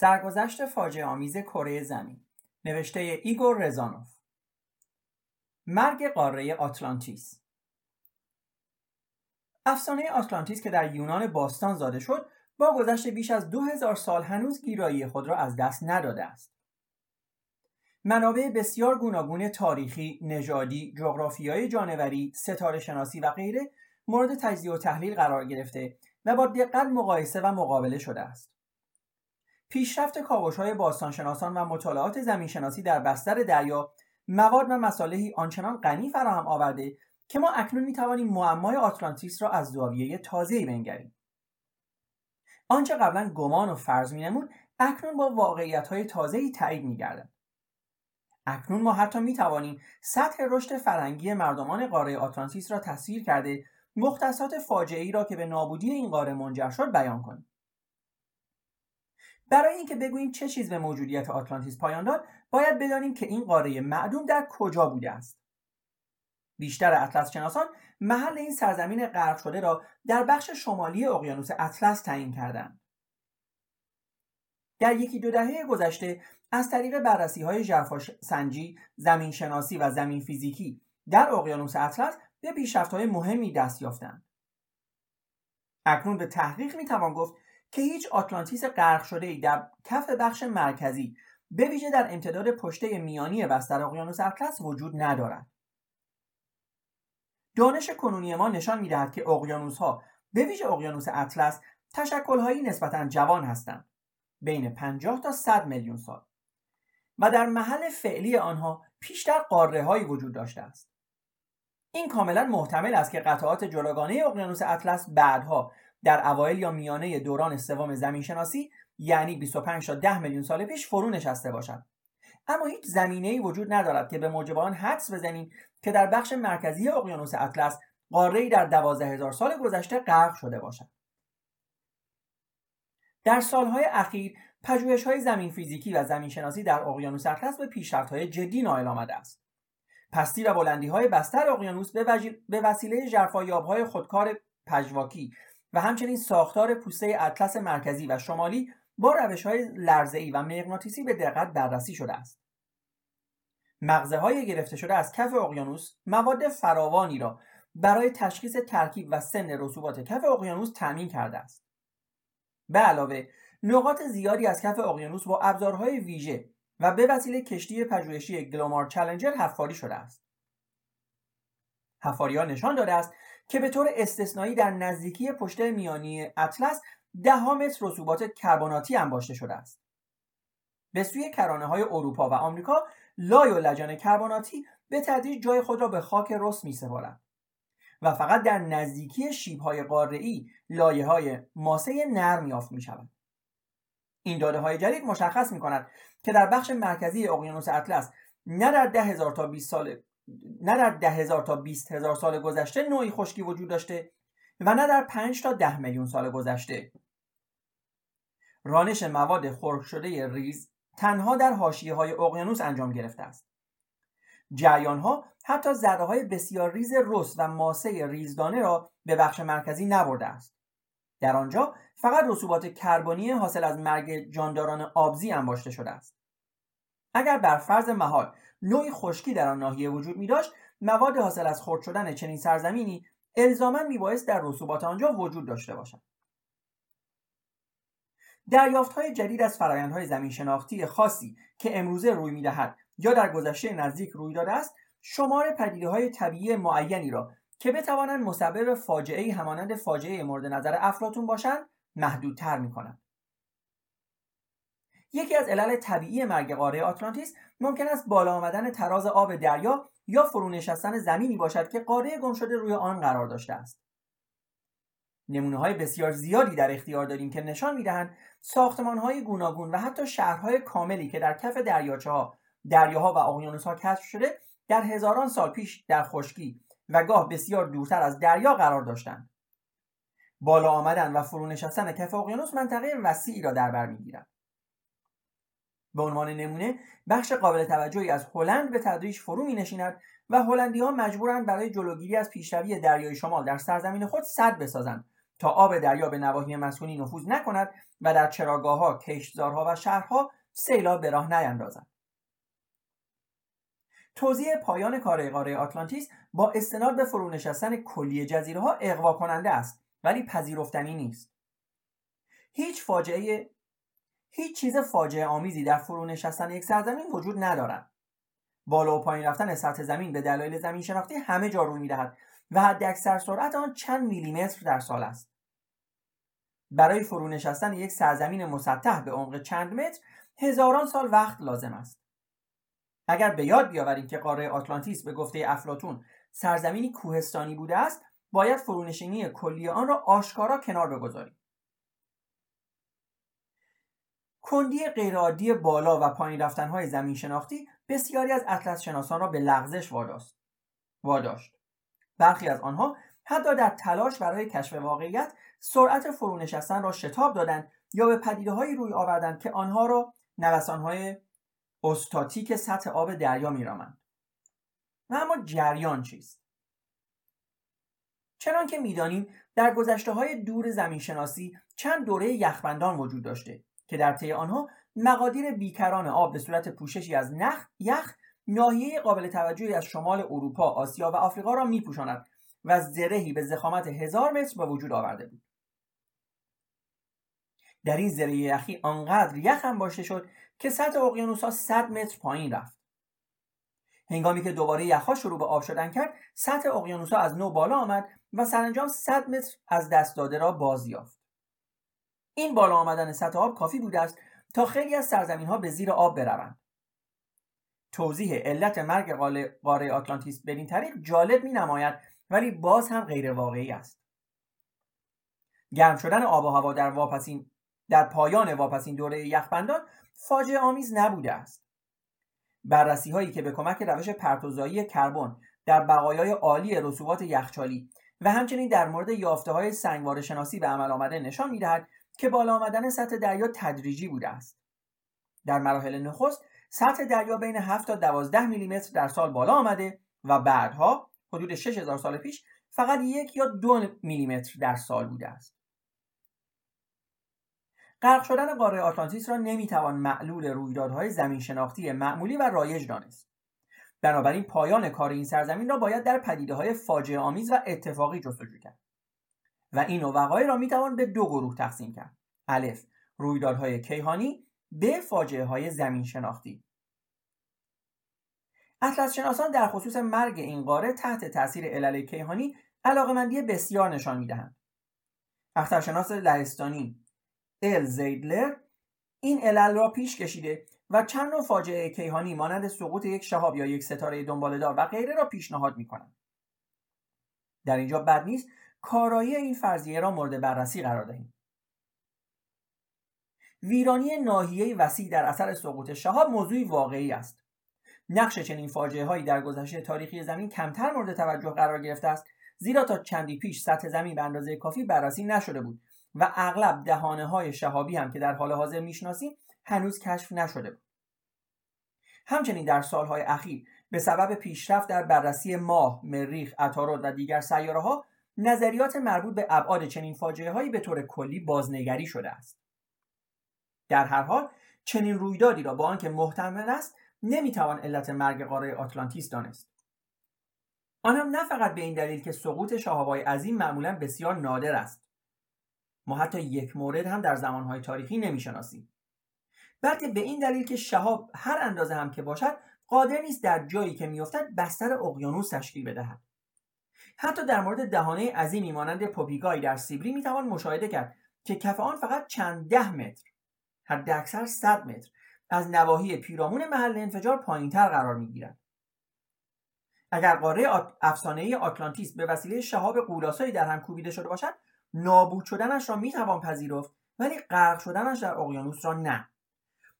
سرگذشت فاجعه آمیز کره زمین نوشته ایگور رزانوف. مرگ قاره آتلانتیس. افسانه آتلانتیس که در یونان باستان زاده شد با گذشت بیش از دو هزار سال هنوز گیرایی خود را از دست نداده است. منابع بسیار گوناگون تاریخی، نژادی، جغرافیای جانوری، ستاره شناسی و غیره مورد تجزیه و تحلیل قرار گرفته و با دقت مقایسه و مقابله شده است. پیشرفت های باستانشناسان و مطالعات زمینشناسی در بستر دریا مواد و مصالحی آنچنان غنی فراهم آورده که ما اکنون می توانیم معمای آتلانتیس را از زاویه تازه‌ای بنگریم. آنچه قبلا گمان و فرض مینمود اکنون با واقعیت های تازه‌ای تایید میگردد. اکنون ما حتی می توانیم سطح رشد فرنگی مردمان قاره آتلانتیس را تصویر کرده مختصات فاجعه ای را که به نابودی این قاره منجر شد بیان کنیم. برای اینکه بگوییم چه چیز به موجودیت آتلانتیس پایان داد باید بدانیم که این قاره معدوم در کجا بوده است بیشتر اطلس شناسان محل این سرزمین غرق شده را در بخش شمالی اقیانوس اطلس تعیین کردند در یکی دو دهه گذشته از طریق بررسی های سنجی، زمین شناسی و زمین فیزیکی در اقیانوس اطلس به پیشرفت های مهمی دست یافتند. اکنون به تحقیق می توان گفت که هیچ آتلانتیس غرق شده در کف بخش مرکزی به ویژه در امتداد پشته میانی بستر اقیانوس اطلس وجود ندارد. دانش کنونی ما نشان می‌دهد که اقیانوس ها به ویژه اقیانوس اطلس تشکلهایی نسبتا جوان هستند بین 50 تا 100 میلیون سال و در محل فعلی آنها پیشتر قاره هایی وجود داشته است این کاملا محتمل است که قطعات جلوگانه اقیانوس اطلس بعدها در اوایل یا میانه دوران سوم زمین شناسی یعنی 25 تا 10 میلیون سال پیش فرو نشسته باشد. اما هیچ زمینه ای وجود ندارد که به موجب آن حدس بزنیم که در بخش مرکزی اقیانوس اطلس قاره‌ای در 12000 سال گذشته غرق شده باشد. در سالهای اخیر پژوهش های زمین فیزیکی و زمین شناسی در اقیانوس اطلس به پیشرفت های جدی نائل آمده است. پستی و بلندی های بستر اقیانوس به, وسیله ژرفایاب های خودکار پژواکی و همچنین ساختار پوسته اطلس مرکزی و شمالی با روش های لرزه‌ای و مغناطیسی به دقت بررسی شده است. مغزه های گرفته شده از کف اقیانوس مواد فراوانی را برای تشخیص ترکیب و سن رسوبات کف اقیانوس تامین کرده است. به علاوه نقاط زیادی از کف اقیانوس با ابزارهای ویژه و به وسیله کشتی پژوهشی گلومار چالنجر حفاری شده است. حفاری ها نشان داده است که به طور استثنایی در نزدیکی پشت میانی اطلس ده متر رسوبات کربناتی انباشته شده است به سوی کرانه های اروپا و آمریکا لای و لجن کربناتی به تدریج جای خود را به خاک رس می سپارند و فقط در نزدیکی شیب های قاره لایه های ماسه نرم یافت می شود. این داده های جدید مشخص می کند که در بخش مرکزی اقیانوس اطلس نه در ده هزار تا 20 سال نه در ده هزار تا بیست هزار سال گذشته نوعی خشکی وجود داشته و نه در پنج تا ده میلیون سال گذشته. رانش مواد خرک شده ریز تنها در حاشیه های اقیانوس انجام گرفته است. جریان ها حتی ذره های بسیار ریز رس و ماسه ریزدانه را به بخش مرکزی نبرده است. در آنجا فقط رسوبات کربنی حاصل از مرگ جانداران آبزی انباشته شده است. اگر بر فرض محال نوعی خشکی در آن ناحیه وجود می داشت مواد حاصل از خرد شدن چنین سرزمینی الزاما میبایست در رسوبات آنجا وجود داشته باشد دریافت های جدید از فرایندهای زمین شناختی خاصی که امروزه روی می‌دهد یا در گذشته نزدیک روی داده است شمار پدیده های طبیعی معینی را که بتوانند مسبب فاجعه همانند فاجعه مورد نظر افلاتون باشند محدودتر می کنند. یکی از علل طبیعی مرگ قاره آتلانتیس ممکن است بالا آمدن تراز آب دریا یا فرو نشستن زمینی باشد که قاره گم شده روی آن قرار داشته است. نمونه های بسیار زیادی در اختیار داریم که نشان می‌دهند ساختمان های گوناگون و حتی شهرهای کاملی که در کف دریاچه ها دریاها و اقیانوس ها کشف شده در هزاران سال پیش در خشکی و گاه بسیار دورتر از دریا قرار داشتند. بالا آمدن و فرو نشستن کف اقیانوس منطقه وسیعی را در بر می‌گیرد. به عنوان نمونه بخش قابل توجهی از هلند به تدریج فرو می نشیند و هلندی ها مجبورند برای جلوگیری از پیشروی دریای شمال در سرزمین خود سد بسازند تا آب دریا به نواحی مسکونی نفوذ نکند و در چراگاهها کشتزارها و شهرها سیلاب به راه نیندازد توضیح پایان کار قاره آتلانتیس با استناد به فرونشستن کلی جزیره ها اقوا کننده است ولی پذیرفتنی نیست. هیچ فاجعه هیچ چیز فاجعه آمیزی در فرونشستن یک سرزمین وجود ندارد. بالا و پایین رفتن سطح زمین به دلایل زمین شناختی همه جا روی می‌دهد و حداکثر سرعت آن چند میلیمتر در سال است. برای فرونشستن یک سرزمین مسطح به عمق چند متر هزاران سال وقت لازم است. اگر به یاد بیاوریم که قاره آتلانتیس به گفته افلاتون سرزمینی کوهستانی بوده است باید فرونشینی کلی آن را آشکارا کنار بگذاریم. کندی غیرعادی بالا و پایین رفتنهای زمین شناختی بسیاری از اطلس شناسان را به لغزش واداشت. برخی از آنها حتی در تلاش برای کشف واقعیت سرعت فرونشستن را شتاب دادند یا به پدیده روی آوردند که آنها را نوسانهای استاتیک سطح آب دریا میرامند. و اما جریان چیست؟ چنان که می‌دانیم در گذشته های دور زمین شناسی چند دوره یخبندان وجود داشته که در طی آنها مقادیر بیکران آب به صورت پوششی از نخ یخ ناحیه قابل توجهی از شمال اروپا، آسیا و آفریقا را میپوشاند و زرهی به زخامت هزار متر به وجود آورده بود. در این زره یخی آنقدر یخ هم باشه شد که سطح اقیانوسها 100 متر پایین رفت. هنگامی که دوباره یخها شروع به آب شدن کرد، سطح اقیانوسها از نو بالا آمد و سرانجام 100 متر از دست داده را باز یافت. این بالا آمدن سطح آب کافی بوده است تا خیلی از سرزمین ها به زیر آب بروند. توضیح علت مرگ قاره آتلانتیس به این طریق جالب می نماید ولی باز هم غیر واقعی است. گرم شدن آب و هوا در واپسین در پایان واپسین دوره یخبندان فاجعه آمیز نبوده است. بررسی هایی که به کمک روش پرتوزایی کربن در بقایای عالی رسوبات یخچالی و همچنین در مورد یافته های سنگواره شناسی به عمل آمده نشان می‌دهد که بالا آمدن سطح دریا تدریجی بوده است. در مراحل نخست سطح دریا بین 7 تا 12 میلیمتر در سال بالا آمده و بعدها حدود 6000 سال پیش فقط یک یا دو میلیمتر در سال بوده است. غرق شدن قاره آتلانتیس را نمی‌توان معلول رویدادهای زمین شناختی معمولی و رایج دانست. بنابراین پایان کار این سرزمین را باید در پدیده های فاجعه آمیز و اتفاقی جستجو کرد. و این نوع را می‌توان به دو گروه تقسیم کرد. الف رویدادهای کیهانی به فاجعه های زمین شناختی اطلس شناسان در خصوص مرگ این قاره تحت تاثیر علل کیهانی علاقمندی بسیار نشان می‌دهند اخترشناس لهستانی ال زیدلر این علل را پیش کشیده و چند نوع فاجعه کیهانی مانند سقوط یک شهاب یا یک ستاره دنبالدار و غیره را پیشنهاد می کنند. در اینجا بد نیست کارایی این فرضیه را مورد بررسی قرار دهیم. ویرانی ناحیه وسیع در اثر سقوط شهاب موضوعی واقعی است. نقش چنین فاجعه هایی در گذشته تاریخی زمین کمتر مورد توجه قرار گرفته است زیرا تا چندی پیش سطح زمین به اندازه کافی بررسی نشده بود و اغلب دهانه های شهابی هم که در حال حاضر می‌شناسیم هنوز کشف نشده بود همچنین در سالهای اخیر به سبب پیشرفت در بررسی ماه، مریخ، عطارد و دیگر سیاره ها نظریات مربوط به ابعاد چنین فاجعه هایی به طور کلی بازنگری شده است. در هر حال چنین رویدادی را با آنکه محتمل است نمی‌توان علت مرگ قاره آتلانتیس دانست. آن هم نه فقط به این دلیل که سقوط شهابهای عظیم معمولا بسیار نادر است. ما حتی یک مورد هم در زمانهای تاریخی نمی‌شناسیم. بلکه به این دلیل که شهاب هر اندازه هم که باشد قادر نیست در جایی که میافتد بستر اقیانوس تشکیل بدهد حتی در مورد دهانه عظیمی مانند پوپیگای در سیبری می‌توان مشاهده کرد که کف آن فقط چند ده متر حداکثر 100 متر از نواحی پیرامون محل انفجار پایینتر قرار می‌گیرد. اگر قاره افسانه آتلانتیس به وسیله شهاب قولاسایی در هم کوبیده شده باشد نابود شدنش را می‌توان پذیرفت ولی غرق شدنش در اقیانوس را نه.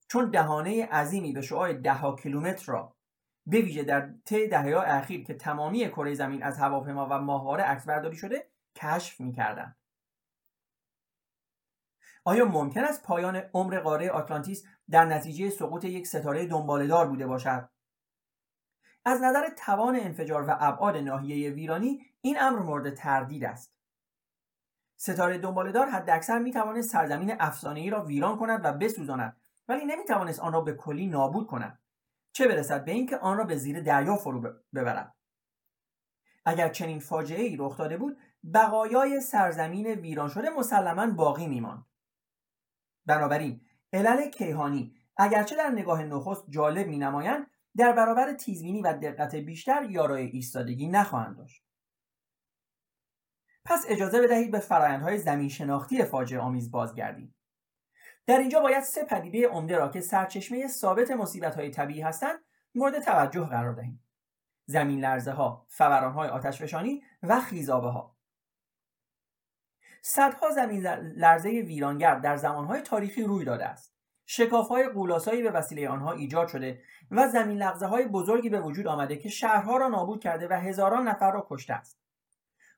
چون دهانه عظیمی به شعاع دهها کیلومتر را به ویژه در طی دهه‌های اخیر که تمامی کره زمین از هواپیما و ماهواره عکس برداری شده کشف می‌کردند. آیا ممکن است پایان عمر قاره آتلانتیس در نتیجه سقوط یک ستاره دنبالدار بوده باشد؟ از نظر توان انفجار و ابعاد ناحیه ویرانی این امر مورد تردید است. ستاره دنبالهدار حداکثر می‌توانست سرزمین افسانهای را ویران کند و بسوزاند ولی نمی‌توانست آن را به کلی نابود کند. چه برسد به اینکه آن را به زیر دریا فرو ببرد. اگر چنین فاجعه ای رخ داده بود بقایای سرزمین ویران شده مسلما باقی میماند. بنابراین علل کیهانی اگرچه در نگاه نخست جالب مینمایند در برابر تیزبینی و دقت بیشتر یارای ایستادگی نخواهند داشت. پس اجازه بدهید به فرایندهای زمین شناختی فاجعه آمیز بازگردیم. در اینجا باید سه پدیده عمده را که سرچشمه ثابت مصیبت های طبیعی هستند مورد توجه قرار دهیم زمین لرزه ها، فوران های آتشفشانی و خیزابه ها. صدها زمین لرزه ویرانگر در زمانهای تاریخی روی داده است. شکاف های قولاسایی به وسیله آنها ایجاد شده و زمین لغزه های بزرگی به وجود آمده که شهرها را نابود کرده و هزاران نفر را کشته است.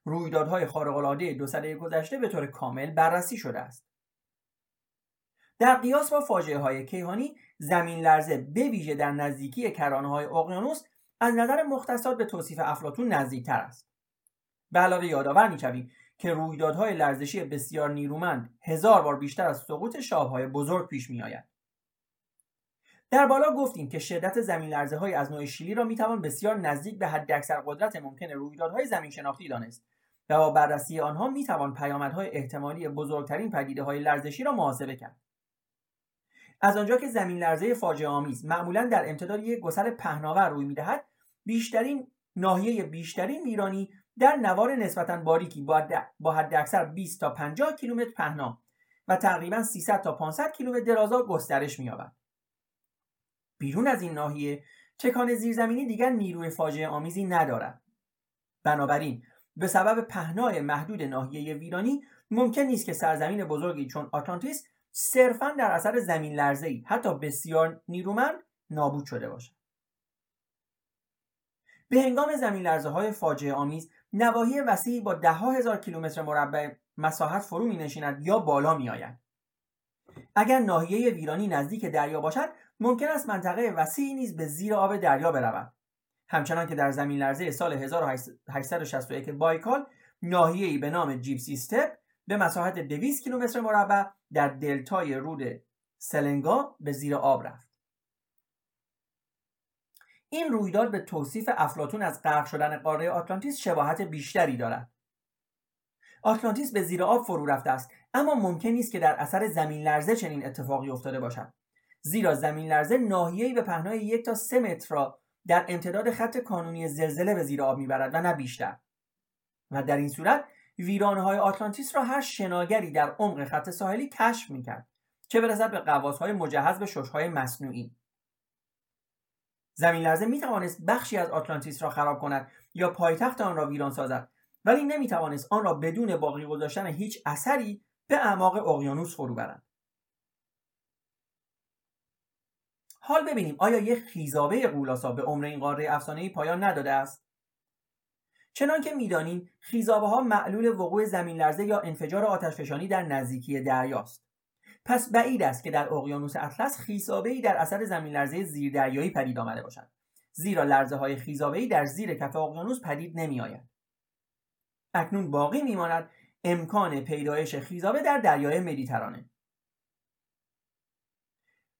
رویدادهای خارق‌العاده دو سده گذشته به طور کامل بررسی شده است. در قیاس با فاجعه های کیهانی زمین لرزه به ویژه در نزدیکی کرانه های اقیانوس از نظر مختصات به توصیف افلاتون نزدیکتر است. به علاوه یادآور می‌شویم که رویدادهای لرزشی بسیار نیرومند هزار بار بیشتر از سقوط شاههای بزرگ پیش میآید. در بالا گفتیم که شدت زمین لرزه های از نوع شیلی را می‌توان بسیار نزدیک به حداکثر قدرت ممکن رویدادهای زمین شناختی دانست و با بررسی آنها می‌توان پیامدهای احتمالی بزرگترین پدیده های لرزشی را محاسبه کرد. از آنجا که زمین لرزه فاجعه آمیز معمولا در امتداد یک گسل پهناور روی می‌دهد بیشترین ناحیه بیشترین ویرانی در نوار نسبتا باریکی با حد اکثر 20 تا 50 کیلومتر پهنا و تقریبا 300 تا 500 کیلومتر درازا گسترش می‌یابد. بیرون از این ناحیه چکان زیرزمینی دیگر نیروی فاجعه آمیزی ندارد. بنابراین به سبب پهنای محدود ناحیه ویرانی ممکن نیست که سرزمین بزرگی چون آتلانتیس صرفا در اثر زمین لرزه حتی بسیار نیرومند نابود شده باشد. به هنگام زمین لرزه های فاجعه آمیز نواحی وسیعی با ده هزار کیلومتر مربع مساحت فرو می نشیند یا بالا می آید. اگر ناحیه ویرانی نزدیک دریا باشد ممکن است منطقه وسیعی نیز به زیر آب دریا برود همچنان که در زمین لرزه سال 1861 بایکال ناحیه‌ای به نام جیپسی استپ به مساحت 200 کیلومتر مربع در دلتای رود سلنگا به زیر آب رفت. این رویداد به توصیف افلاتون از غرق شدن قاره آتلانتیس شباهت بیشتری دارد. آتلانتیس به زیر آب فرو رفته است اما ممکن نیست که در اثر زمین لرزه چنین اتفاقی افتاده باشد. زیرا زمین لرزه ناحیه‌ای به پهنای یک تا سه متر را در امتداد خط کانونی زلزله به زیر آب می‌برد و نه بیشتر. و در این صورت ویرانه های آتلانتیس را هر شناگری در عمق خط ساحلی کشف می‌کرد چه برسد به های مجهز به ششهای مصنوعی. زمین لرزه می توانست بخشی از آتلانتیس را خراب کند یا پایتخت آن را ویران سازد ولی نمی توانست آن را بدون باقی گذاشتن هیچ اثری به اعماق اقیانوس فرو برد. حال ببینیم آیا یک خیزابه قولاسا به عمر این قاره افسانه‌ای پایان نداده است؟ چنان که می‌دانیم خیزابه ها معلول وقوع زمین لرزه یا انفجار آتشفشانی در نزدیکی دریاست پس بعید است که در اقیانوس اطلس خیزابهای در اثر زمین لرزه زیردریایی پدید آمده باشد زیرا لرزه های خیزابهای در زیر کف اقیانوس پدید نمی آید. اکنون باقی میماند امکان پیدایش خیزابه در دریای مدیترانه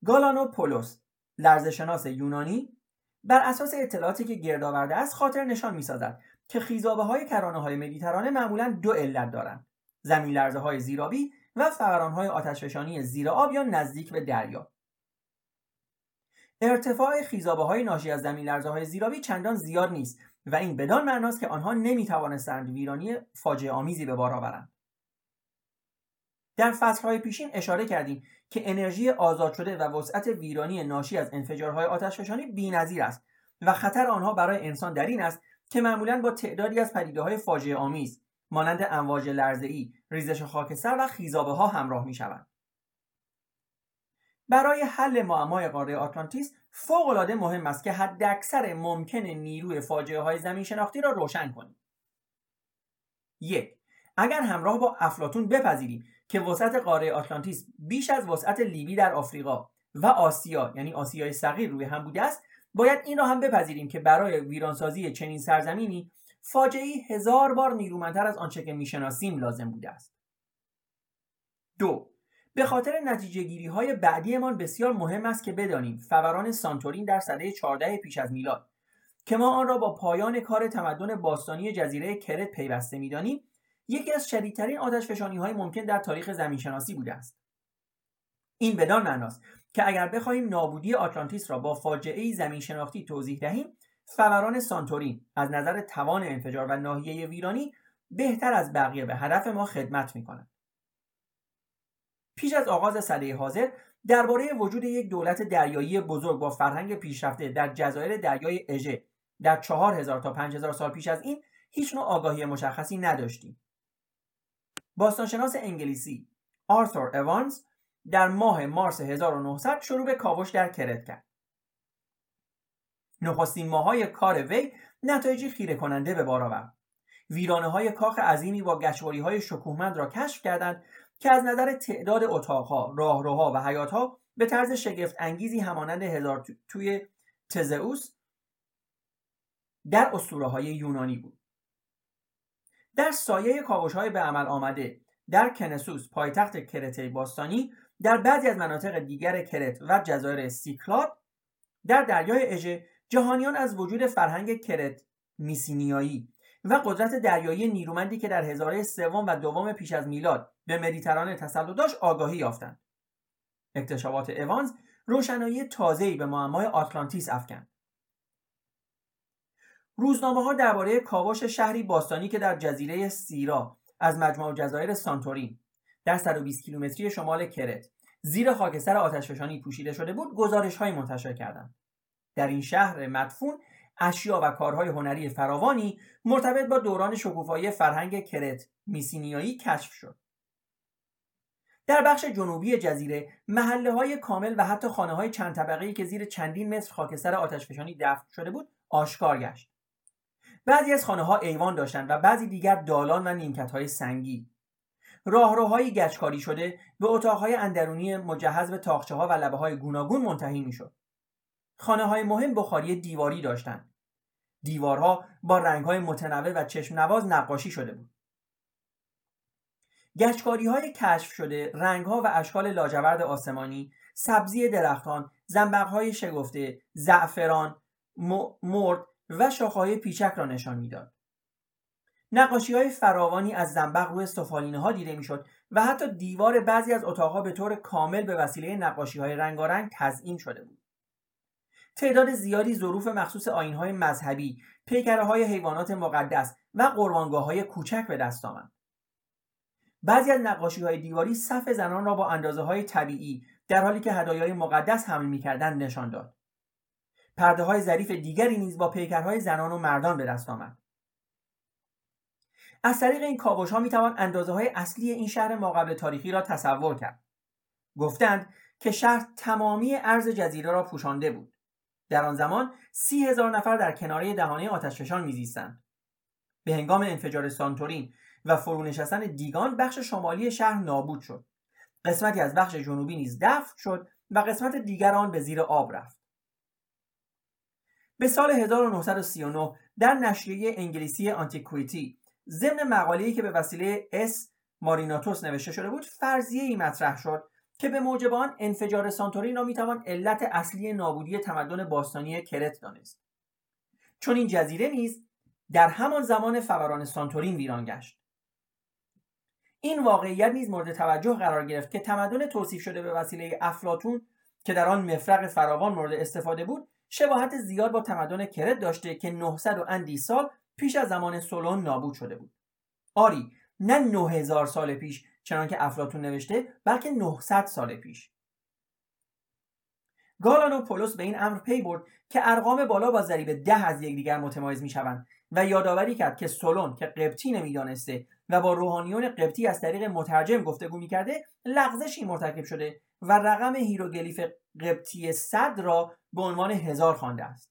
گالانو پولوس لرزشناس یونانی بر اساس اطلاعاتی که گرد آورده است خاطر نشان می‌سازد که خیزابه های کرانه های مدیترانه معمولا دو علت دارند زمین لرزه های زیرابی و های آتشفشانی زیر آب یا نزدیک به دریا. ارتفاع خیزابه های ناشی از زمین لرزه های زیرابی چندان زیاد نیست و این بدان معناست که آنها نمی توانستند ویرانی فاجعه آمیزی به بار آورند. در فصلهای پیشین اشاره کردیم که انرژی آزاد شده و وسعت ویرانی ناشی از انفجارهای آتشفشانی بی‌نظیر است و خطر آنها برای انسان در این است که معمولا با تعدادی از پدیده های فاجعه آمیز مانند امواج ای، ریزش خاکستر و خیزابه ها همراه می شوند. برای حل معمای قاره آتلانتیس فوق مهم است که حداکثر ممکن نیروی فاجعه های زمین شناختی را روشن کنیم. یک اگر همراه با افلاتون بپذیریم که وسعت قاره آتلانتیس بیش از وسعت لیبی در آفریقا و آسیا یعنی آسیای صغیر روی هم بوده است باید این را هم بپذیریم که برای ویرانسازی چنین سرزمینی فاجعه هزار بار نیرومندتر از آنچه که می‌شناسیم لازم بوده است. دو به خاطر نتیجه گیری های بعدیمان بسیار مهم است که بدانیم فوران سانتورین در سده 14 پیش از میلاد که ما آن را با پایان کار تمدن باستانی جزیره کرت پیوسته می‌دانیم یکی از شدیدترین آتشفشانی های ممکن در تاریخ زمینشناسی بوده است. این بدان معناست که اگر بخواهیم نابودی آتلانتیس را با فاجعه زمین شناختی توضیح دهیم فوران سانتورین از نظر توان انفجار و ناحیه ویرانی بهتر از بقیه به هدف ما خدمت می کند. پیش از آغاز سده حاضر درباره وجود یک دولت دریایی بزرگ با فرهنگ پیشرفته در جزایر دریای اژه در 4000 تا 5000 سال پیش از این هیچ نوع آگاهی مشخصی نداشتیم. باستانشناس انگلیسی آرثور اوانز در ماه مارس 1900 شروع به کاوش در کرت کرد. نخستین ماهای کار وی نتایجی خیره کننده به بار آورد. ویرانه های کاخ عظیمی با گشواری های شکوهمند را کشف کردند که از نظر تعداد اتاقها، راهروها و حیاتها به طرز شگفت انگیزی همانند هزار توی تزئوس در اسطوره های یونانی بود. در سایه کاوش های به عمل آمده در کنوسوس پایتخت کرت باستانی در بعضی از مناطق دیگر کرت و جزایر سیکلاد در دریای اژه جهانیان از وجود فرهنگ کرت میسنی‌ای و قدرت دریایی نیرومندی که در هزاره سوم و دوم پیش از میلاد به مدیترانه تسلط داشت آگاهی یافتند. اکتشافات اوانز روشنایی تازه‌ای به معمای آتلانتیس افکند. روزنامه ها درباره کاوش شهری باستانی که در جزیره سیرا از مجموع جزایر سانتورین در 120 کیلومتری شمال کرت. زیر خاکستر آتشفشانی پوشیده شده بود گزارش های منتشر کردند. در این شهر مدفون اشیا و کارهای هنری فراوانی مرتبط با دوران شکوفایی فرهنگ کرت میسینیایی کشف شد. در بخش جنوبی جزیره محله های کامل و حتی خانه های چند طبقه که زیر چندین متر خاکستر آتشفشانی دفن شده بود آشکار گشت. بعضی از خانه ها ایوان داشتند و بعضی دیگر دالان و نیمکت های سنگی. راهروهای گچکاری شده به اتاقهای اندرونی مجهز به تاخچه ها و لبه های گوناگون منتهی می‌شد. خانه های مهم بخاری دیواری داشتند. دیوارها با رنگ های متنوع و چشم نواز نقاشی شده بود. گچکاری های کشف شده رنگ ها و اشکال لاجورد آسمانی سبزی درختان زنبق های شگفته زعفران مرد و شاخه‌های پیچک را نشان می‌داد. نقاشی های فراوانی از زنبق روی سفالینه ها دیده می‌شد و حتی دیوار بعضی از اتاقها به طور کامل به وسیله نقاشی های رنگارنگ تزئین شده بود. تعداد زیادی ظروف مخصوص آین های مذهبی پیکره های حیوانات مقدس و قربانگاه های کوچک به دست آمد. بعضی از نقاشی های دیواری صف زنان را با اندازه های طبیعی در حالی که هدایای مقدس حمل می‌کردند نشان داد. پرده های ظریف دیگری نیز با پیکرهای زنان و مردان به دست آمد. از طریق این کاوش ها می توان اندازه های اصلی این شهر ماقبل تاریخی را تصور کرد. گفتند که شهر تمامی ارز جزیره را پوشانده بود. در آن زمان سی هزار نفر در کناره دهانه آتشفشان میزیستند. به هنگام انفجار سانتورین و فرونشستن دیگان بخش شمالی شهر نابود شد. قسمتی از بخش جنوبی نیز دفن شد و قسمت دیگر آن به زیر آب رفت. به سال 1939 در نشریه انگلیسی آنتیکویتی ضمن مقاله‌ای که به وسیله اس ماریناتوس نوشته شده بود فرضیه ای مطرح شد که به موجب آن انفجار سانتورین را می‌توان علت اصلی نابودی تمدن باستانی کرت دانست. چون این جزیره نیز در همان زمان فوران سانتورین ویران گشت. این واقعیت نیز مورد توجه قرار گرفت که تمدن توصیف شده به وسیله افلاتون که در آن مفرق فراوان مورد استفاده بود شباهت زیاد با تمدن کرت داشته که 900 و اندی سال پیش از زمان سولون نابود شده بود. آری نه 9000 سال پیش چنانکه افلاتون نوشته بلکه 900 سال پیش. گالانوپولس به این امر پی برد که ارقام بالا با ضریب ده از یکدیگر متمایز می‌شوند و یادآوری کرد که سولون که قبطی نمی‌دانسته و با روحانیون قبطی از طریق مترجم گفتگو می‌کرده لغزشی مرتکب شده و رقم هیروگلیف قبطی صد را به عنوان هزار خوانده است.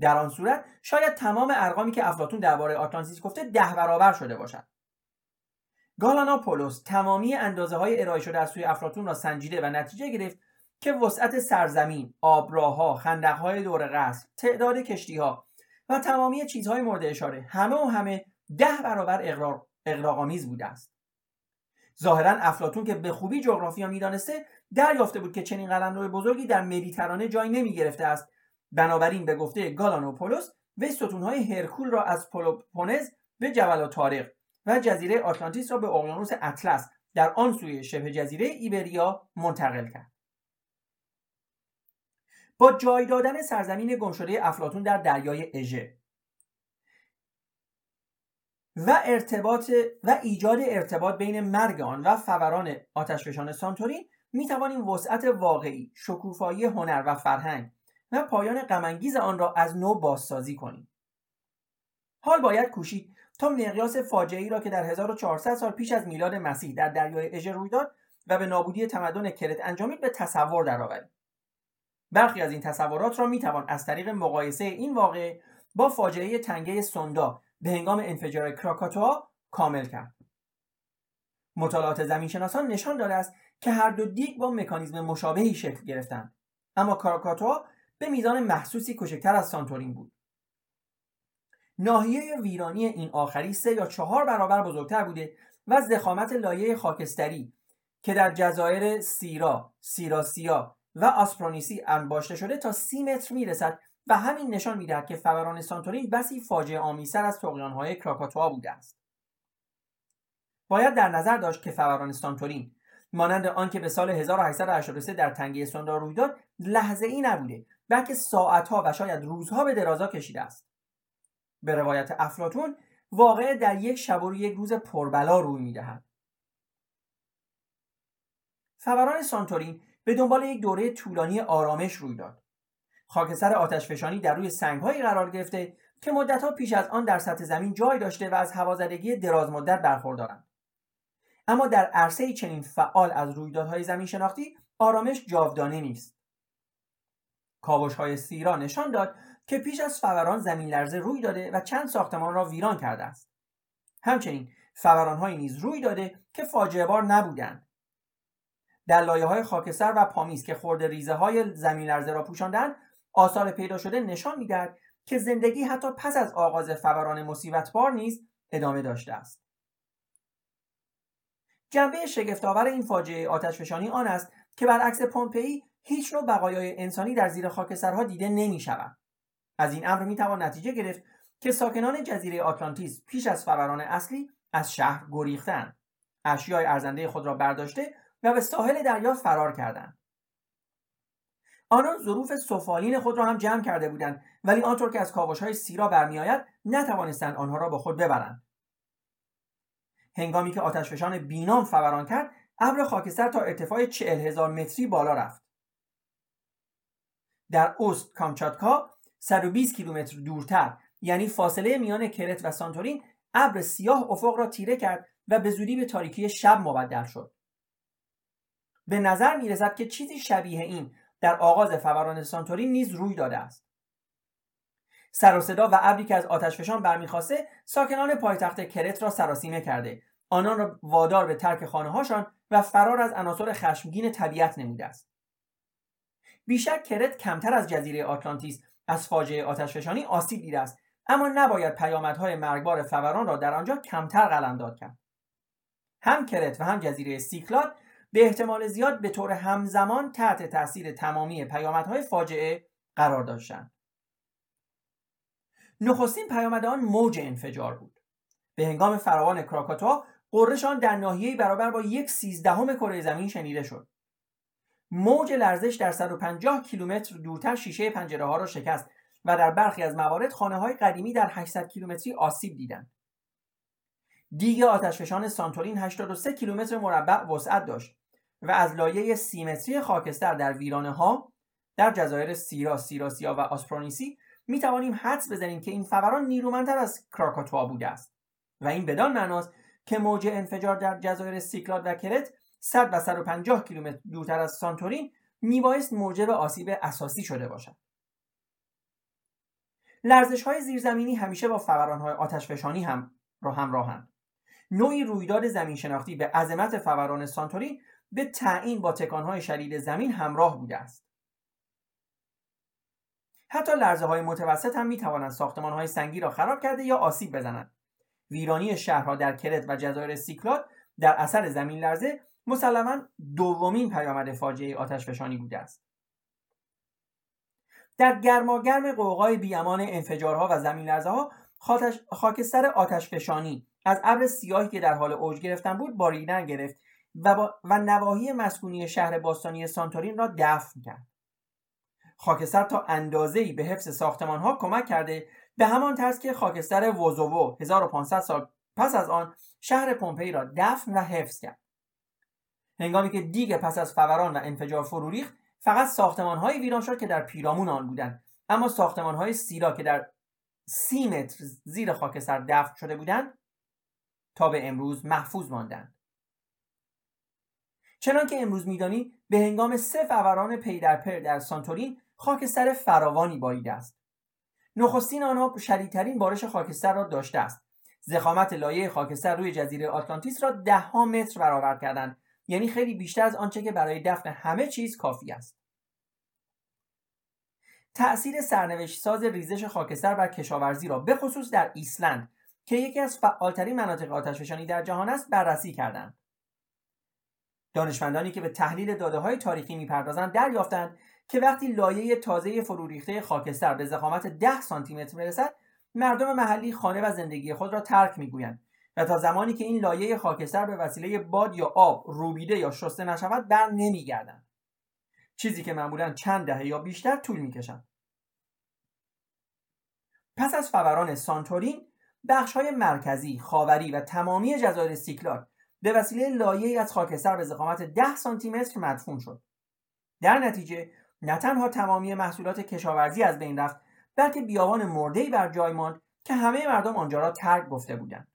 در آن صورت شاید تمام ارقامی که افلاطون درباره آتلانتیس گفته ده برابر شده باشد. گالاناپولوس تمامی اندازه های ارائه شده از سوی افلاتون را سنجیده و نتیجه گرفت که وسعت سرزمین، آبراهها، خندقهای دور قصر، تعداد کشتیها و تمامی چیزهای مورد اشاره همه و همه ده برابر اقراقآمیز بوده است. ظاهرا افلاتون که به خوبی جغرافیا می‌دانسته دریافته بود که چنین قلمرو بزرگی در مدیترانه جای نمی گرفته است بنابراین به گفته گالانوپولوس وی ستونهای هرکول را از پلوپونز به جبل تاریخ و جزیره آتلانتیس را به اقیانوس اطلس در آن سوی شبه جزیره ایبریا منتقل کرد. با جای دادن سرزمین گمشده افلاتون در دریای اژه و ارتباط و ایجاد ارتباط بین مرگ آن و فوران آتشفشان سانتورین می توانیم وسعت واقعی، شکوفایی هنر و فرهنگ و پایان غمانگیز آن را از نو بازسازی کنیم. حال باید کوشید تا مقیاس فاجعه را که در 1400 سال پیش از میلاد مسیح در دریای اژه روی داد و به نابودی تمدن کرت انجامید به تصور درآوریم. برخی از این تصورات را می‌توان از طریق مقایسه این واقعه با فاجعه تنگه سوندا به هنگام انفجار کراکاتوا کامل کرد. مطالعات زمینشناسان نشان داده است که هر دو دیگ با مکانیزم مشابهی شکل گرفتند اما کراکاتوا به میزان محسوسی کوچکتر از سانتورین بود. ناحیه ویرانی این آخری سه یا چهار برابر بزرگتر بوده و زخامت لایه خاکستری که در جزایر سیرا، سیراسیا و آسپرونیسی انباشته شده تا سی متر می‌رسد و همین نشان می‌دهد که فوران سانتورین بسی فاجعه آمیزتر از تقیانهای کراکاتوا بوده است. باید در نظر داشت که فوران سانتورین مانند آنکه به سال 1883 در تنگه سوندا روی داد لحظه ای نبوده بلکه ساعتها و شاید روزها به درازا کشیده است. به روایت افلاتون واقع در یک شب و یک روز پربلا روی می‌دهد. فوران سانتورین به دنبال یک دوره طولانی آرامش روی داد. خاکستر آتشفشانی در روی سنگهایی قرار گرفته که مدتها پیش از آن در سطح زمین جای داشته و از هوازدگی دراز مدت برخوردارند. اما در عرصه چنین فعال از رویدادهای زمین شناختی آرامش جاودانه نیست. کاوش های سیرا نشان داد که پیش از فوران زمین لرزه روی داده و چند ساختمان را ویران کرده است. همچنین فوران نیز روی داده که فاجعه بار نبودند. در لایه های خاکستر و پامیز که خورده ریزه های زمین لرزه را پوشاندند آثار پیدا شده نشان می‌دهد که زندگی حتی پس از آغاز فوران مصیبتبار نیز ادامه داشته است. جنبه شگفتآور این فاجعه آتشفشانی آن است که برعکس پومپئی هیچ نوع بقایای انسانی در زیر خاکسترها دیده نمی شود. از این امر می توان نتیجه گرفت که ساکنان جزیره آتلانتیس پیش از فوران اصلی از شهر گریختند. اشیای ارزنده خود را برداشته و به ساحل دریا فرار کردند. آنان ظروف سفالین خود را هم جمع کرده بودند ولی آنطور که از کاوش های سیرا برمیآید نتوانستند آنها را با خود ببرند. هنگامی که آتشفشان بینام فوران کرد ابر خاکستر تا ارتفاع چهل هزار متری بالا رفت. در اوست کامچاتکا 120 کیلومتر دورتر یعنی فاصله میان کرت و سانتورین ابر سیاه افق را تیره کرد و به زودی به تاریکی شب مبدل شد. به نظر می رسد که چیزی شبیه این در آغاز فوران سانتورین نیز روی داده است. سر و صدا و ابری که از آتشفشان برمیخواسته ساکنان پایتخت کرت را سراسیمه کرده. آنان را وادار به ترک خانه هاشان و فرار از عناصر خشمگین طبیعت نموده است. بیشک کرت کمتر از جزیره آتلانتیس از فاجعه آتشفشانی آسیب دیده است. اما نباید پیامدهای مرگبار فوران را در آنجا کمتر قلمداد کرد. هم کرت و هم جزیره سیکلاد به احتمال زیاد به طور همزمان تحت تاثیر تمامی پیامدهای فاجعه قرار داشتند. نخستین پیامد آن موج انفجار بود. به هنگام فراوان کراکاتوا قررش آن در ناحیه برابر با یک سیزدهم کره زمین شنیده شد. موج لرزش در 150 کیلومتر دورتر شیشه پنجره ها را شکست و در برخی از موارد خانه های قدیمی در 800 کیلومتری آسیب دیدند. دیگ آتشفشان سانتورین 83 کیلومتر مربع وسعت داشت و از لایه سیمتری خاکستر در ویرانه ها در جزایر ترا، تراسیا و آسپرونیسی می توانیم حدس بزنیم که این فوران نیرومندتر از کراکاتوا بوده است و این بدان معناست که موج انفجار در جزایر سیکلاد و کرت 100 و 150 کیلومتر دورتر از سانتورین میبایست موجب آسیب اساسی شده باشد. لرزش های زیرزمینی همیشه با فوران های آتشفشانی همراهند. نوعی رویداد زمین شناختی به عظمت فوران سانتورین به تعیین با تکانهای شدید زمین همراه بوده است. حتی لرزه های متوسط هم می توانند ساختمان های سنگی را خراب کرده یا آسیب بزنند. ویرانی شهرها در کرت و جزایر سیکلاد در اثر زمین لرزه مسلما دومین پیامد فاجعه آتشفشانی بوده است. در گرماگرم قوقای بیامان انفجارها و زمین لرزه ها خاکستر آتشفشانی از ابر سیاهی که در حال اوج گرفتن بود باریدن گرفت و, و نواحی مسکونی شهر باستانی سانتورین را دفن کرد. خاکستر تا اندازه‌ای به حفظ ساختمان ها کمک کرده به همان طرز که خاکستر وزوو 1500 سال پس از آن شهر پومپئی را دفن و حفظ کرد. هنگامی که دیگ پس از فوران و انفجار فرو ریخت فقط ساختمان های ویران شد که در پیرامون آن بودند. اما ساختمان های سیرا که در سی متر زیر خاکستر دفن شده بودند تا به امروز محفوظ ماندند. چنان که امروز میدانیم به هنگام سه فوران پی در پی در سانتورین خاکستر فراوانی باریده است. نخستین آنها شدیدترین بارش خاکستر را داشته است. ضخامت لایه خاکستر روی جزیره آتلانتیس را ده متر برآورد کردند. یعنی خیلی بیشتر از آنچه که برای دفن همه چیز کافی است. تأثیر سرنوشت ساز ریزش خاکستر بر کشاورزی را به خصوص در ایسلند که یکی از فعالترین مناطق آتشفشانی در جهان است بررسی کردند. دانشمندانی که به تحلیل داده های تاریخی می‌پردازند دریافتند که وقتی لایه تازه فروریخته خاکستر به ضخامت 10 سانتی متر برسد مردم محلی خانه و زندگی خود را ترک می‌گویند. و تا زمانی که این لایه خاکستر به وسیله باد یا آب روبیده یا شسته نشود بر نمیگردند چیزی که معمولا چند دهه یا بیشتر طول می‌کشد پس از فوران سانتورین بخش های مرکزی، خاوری و تمامی جزایر سیکلار به وسیله لایه از خاکستر به ضخامت 10 سانتی متر مدفون شد. در نتیجه نه تنها تمامی محصولات کشاورزی از بین رفت بلکه بیابان مرده‌ای بر جای ماند که همه مردم آنجا را ترک گفته بودند.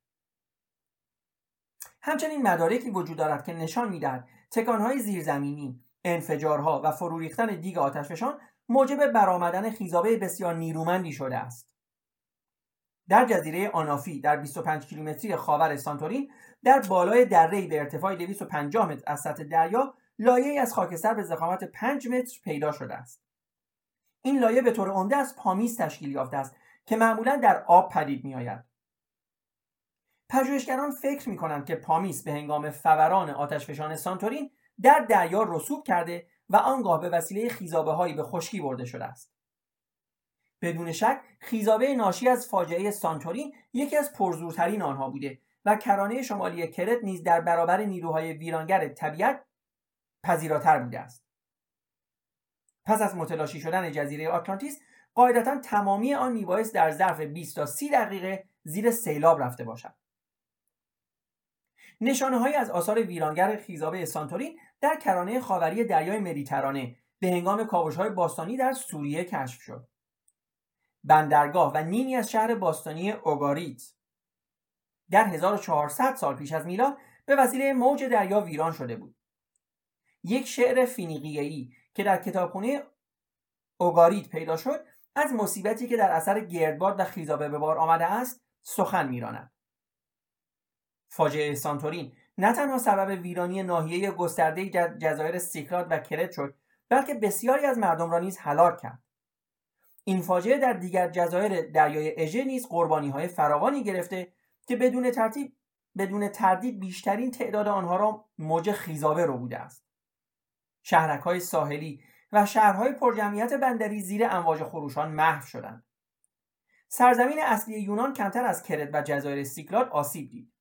همچنین مدارکی وجود دارد که نشان می‌دهد تکانهای زیرزمینی انفجارها و فرو ریختن دیگ آتشفشان موجب برآمدن خیزابه بسیار نیرومندی شده است. در جزیره آنافی در 25 کیلومتری خاور سانتورین در بالای دره‌ای به ارتفاع 250 متر از سطح دریا لایه از خاکستر به ضخامت 5 متر پیدا شده است. این لایه به طور عمده از پامیز تشکیل یافته است که معمولا در آب پدید میآید. پژوهشگران فکر می کنند که پامیس به هنگام فوران آتشفشان سانتورین در دریا رسوب کرده و آنگاه به وسیله خیزابه هایی به خشکی برده شده است. بدون شک خیزابه ناشی از فاجعه سانتورین یکی از پرزورترین آنها بوده و کرانه شمالی کرت نیز در برابر نیروهای ویرانگر طبیعت پذیراتر بوده است. پس از متلاشی شدن جزیره آتلانتیس قاعدتا تمامی آن میبایست در ظرف 20 تا 30 دقیقه زیر سیلاب رفته باشد. نشانه های از آثار ویرانگر خیزابه سانتورین در کرانه خاوری دریای مدیترانه به هنگام کاوش های باستانی در سوریه کشف شد. بندرگاه و نیمی از شهر باستانی اوگاریت در 1400 سال پیش از میلاد به وسیله موج دریا ویران شده بود. یک شعر فینیقیه‌ای که در کتابخانه اوگاریت پیدا شد از مصیبتی که در اثر گردباد و خیزابه به بار آمده است سخن میراند. فاجعه سانتورین. نه تنها سبب ویرانی ناحیه گسترده جزایر سیکرات و کرت شد بلکه بسیاری از مردم را نیز هلاک کرد. این فاجعه در دیگر جزایر دریای اژه نیز قربانی های فراوانی گرفته که بدون ترتیب بدون تردید بیشترین تعداد آنها را موج خیزابه رو بوده است. شهرک های ساحلی و شهرهای پرجمعیت بندری زیر امواج خروشان محو شدند. سرزمین اصلی یونان کمتر از کرت و جزایر سیکلات آسیب دید.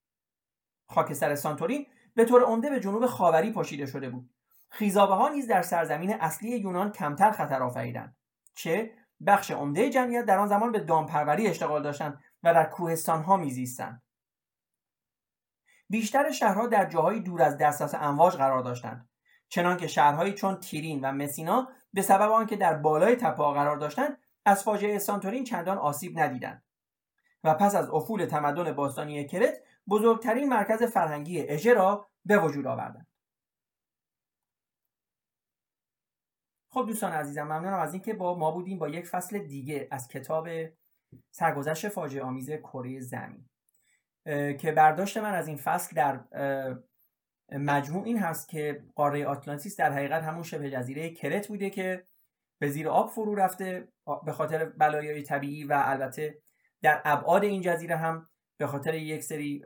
خاکستر سانتورین به طور عمده به جنوب خاوری پاشیده شده بود. خیزابه ها نیز در سرزمین اصلی یونان کمتر خطر آفریدند چه بخش عمده جمعیت در آن زمان به دامپروری اشتغال داشتند و در کوهستان ها میزیستند. بیشتر شهرها در جاهای دور از دسترس امواج قرار داشتند چنانکه شهرهایی چون تیرین و مسینا به سبب آنکه در بالای تپه قرار داشتند از فاجعه سانتورین چندان آسیب ندیدند. و پس از افول تمدن باستانی کرت بزرگترین مرکز فرهنگی اژه را به وجود آوردند خب دوستان عزیزم ممنونم از اینکه با ما بودیم با یک فصل دیگه از کتاب سرگذشت فاجعه آمیز کره زمین که برداشت من از این فصل در مجموع این هست که قاره آتلانتیس در حقیقت همون شبه جزیره کرت بوده که به زیر آب فرو رفته به خاطر بلایای طبیعی و البته در ابعاد این جزیره هم به خاطر یک سری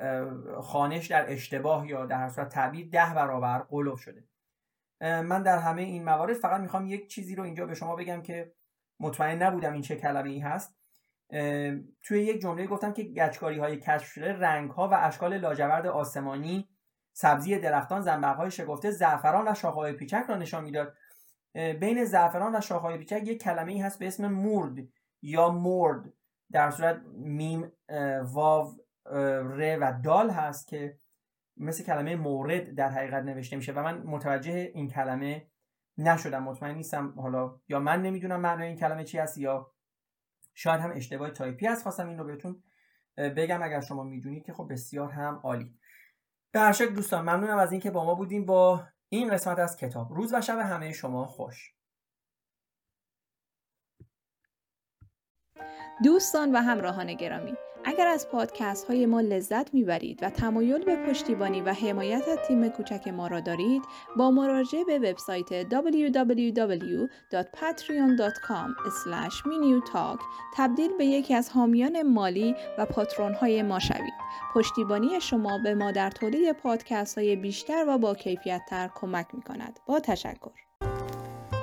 خانش در اشتباه یا در صورت تعبیر ده برابر قلوب شده. من در همه این موارد فقط می‌خوام یک چیزی رو اینجا به شما بگم که مطمئن نبودم این چه کلمه ای هست. توی یک جمله گفتم که گچکاری های کشف شده رنگ ها و اشکال لاجورد آسمانی سبزی درختان زنبق های شگفته زعفران و شاخه‌های پیچک را نشان می‌داد. بین زعفران و شاخه‌های پیچک یک کلمه ای هست به اسم مورد یا مورد. در صورت میم واو ر و دال هست که مثل کلمه مورد در حقیقت نوشته میشه و من متوجه این کلمه نشدم مطمئن نیستم حالا یا من نمی‌دونم معنای این کلمه چی هست یا شاید هم اشتباه تایپی هست خواستم این رو بهتون بگم اگر شما می‌دونید که خب بسیار هم عالی. به دوستان ممنونم از اینکه با ما بودیم با این قسمت از کتاب. روز و شب همه شما خوش. دوستان و همراهان گرامی اگر از پادکست های ما لذت می‌برید و تمایل به پشتیبانی و حمایت از تیم کوچک ما را دارید با مراجعه به وبسایت www.patreon.com talk تبدیل به یکی از حامیان مالی و پاترون های ما شوید. پشتیبانی شما به ما در تولید پادکست های بیشتر و با کیفیت تر کمک می کند با تشکر.